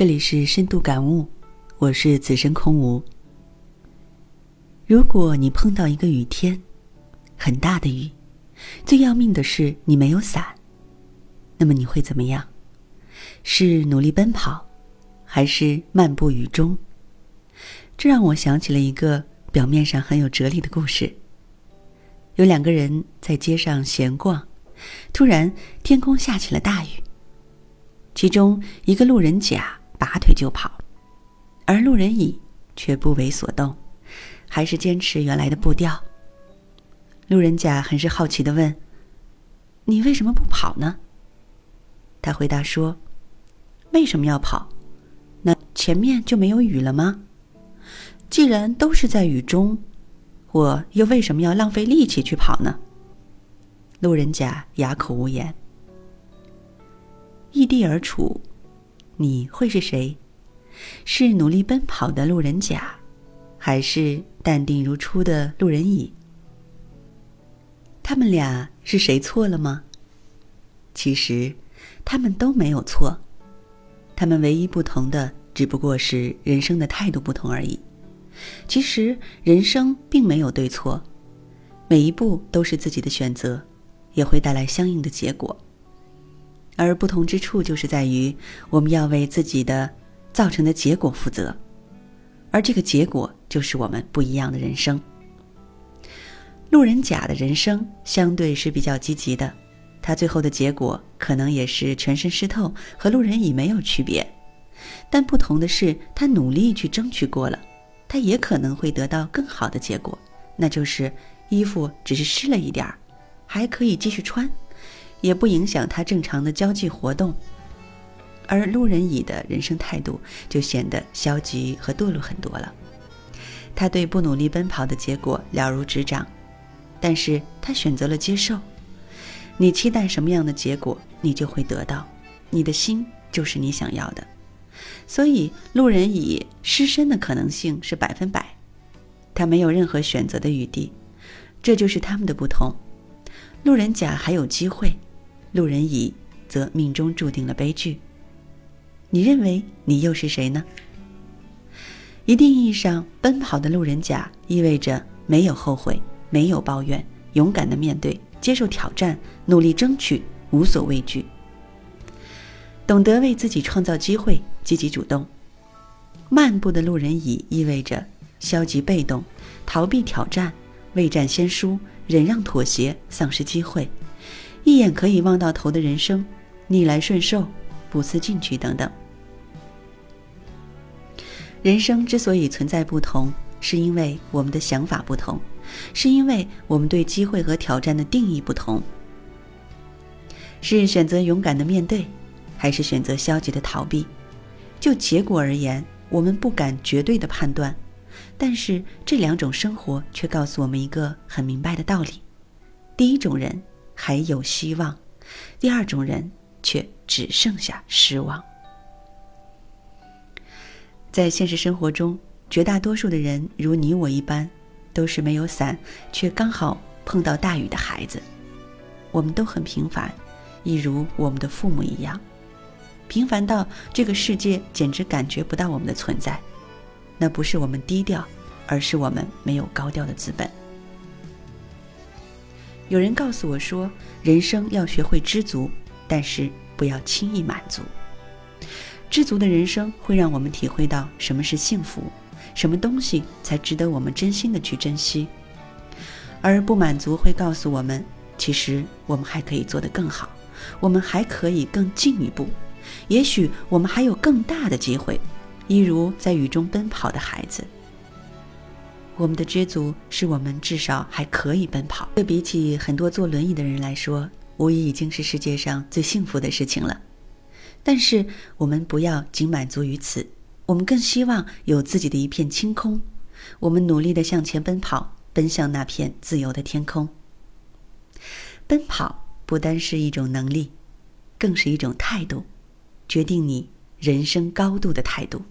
这里是深度感悟，我是此生空无。如果你碰到一个雨天，很大的雨，最要命的是你没有伞，那么你会怎么样？是努力奔跑，还是漫步雨中？这让我想起了一个表面上很有哲理的故事。有两个人在街上闲逛，突然天空下起了大雨。其中一个路人甲拔腿就跑，而路人乙却不为所动，还是坚持原来的步调。路人甲很是好奇的问：“你为什么不跑呢？”他回答说：“为什么要跑？那前面就没有雨了吗？既然都是在雨中，我又为什么要浪费力气去跑呢？”路人甲哑口无言。异地而处，你会是谁？是努力奔跑的路人甲，还是淡定如初的路人乙？他们俩是谁错了吗？其实，他们都没有错，他们唯一不同的只不过是人生的态度不同而已。其实，人生并没有对错，每一步都是自己的选择，也会带来相应的结果。而不同之处就是在于，我们要为自己的造成的结果负责，而这个结果就是我们不一样的人生。路人甲的人生相对是比较积极的，他最后的结果可能也是全身湿透，和路人乙没有区别。但不同的是，他努力去争取过了，他也可能会得到更好的结果，那就是衣服只是湿了一点儿，还可以继续穿。也不影响他正常的交际活动，而路人乙的人生态度就显得消极和堕落很多了。他对不努力奔跑的结果了如指掌，但是他选择了接受。你期待什么样的结果，你就会得到。你的心就是你想要的，所以路人乙失身的可能性是百分百，他没有任何选择的余地。这就是他们的不同。路人甲还有机会。路人乙则命中注定了悲剧。你认为你又是谁呢？一定意义上，奔跑的路人甲意味着没有后悔，没有抱怨，勇敢的面对，接受挑战，努力争取，无所畏惧，懂得为自己创造机会，积极主动。漫步的路人乙意味着消极被动，逃避挑战，未战先输，忍让妥协，丧失机会。一眼可以望到头的人生，逆来顺受，不思进取等等。人生之所以存在不同，是因为我们的想法不同，是因为我们对机会和挑战的定义不同。是选择勇敢的面对，还是选择消极的逃避？就结果而言，我们不敢绝对的判断，但是这两种生活却告诉我们一个很明白的道理：第一种人。还有希望，第二种人却只剩下失望。在现实生活中，绝大多数的人如你我一般，都是没有伞却刚好碰到大雨的孩子。我们都很平凡，一如我们的父母一样，平凡到这个世界简直感觉不到我们的存在。那不是我们低调，而是我们没有高调的资本。有人告诉我说，人生要学会知足，但是不要轻易满足。知足的人生会让我们体会到什么是幸福，什么东西才值得我们真心的去珍惜。而不满足会告诉我们，其实我们还可以做得更好，我们还可以更进一步，也许我们还有更大的机会，一如在雨中奔跑的孩子。我们的知足是我们至少还可以奔跑，这比起很多坐轮椅的人来说，无疑已经是世界上最幸福的事情了。但是我们不要仅满足于此，我们更希望有自己的一片清空。我们努力地向前奔跑，奔向那片自由的天空。奔跑不单是一种能力，更是一种态度，决定你人生高度的态度。